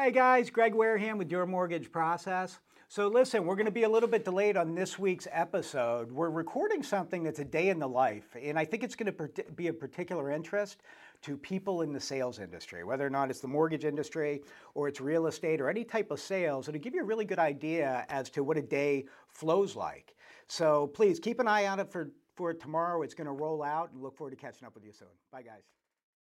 Hey guys, Greg Wareham with Your Mortgage Process. So listen, we're going to be a little bit delayed on this week's episode. We're recording something that's a day in the life, and I think it's going to be of particular interest to people in the sales industry, whether or not it's the mortgage industry or it's real estate or any type of sales. It'll give you a really good idea as to what a day flows like. So please keep an eye on it for, for tomorrow. It's going to roll out and look forward to catching up with you soon. Bye, guys.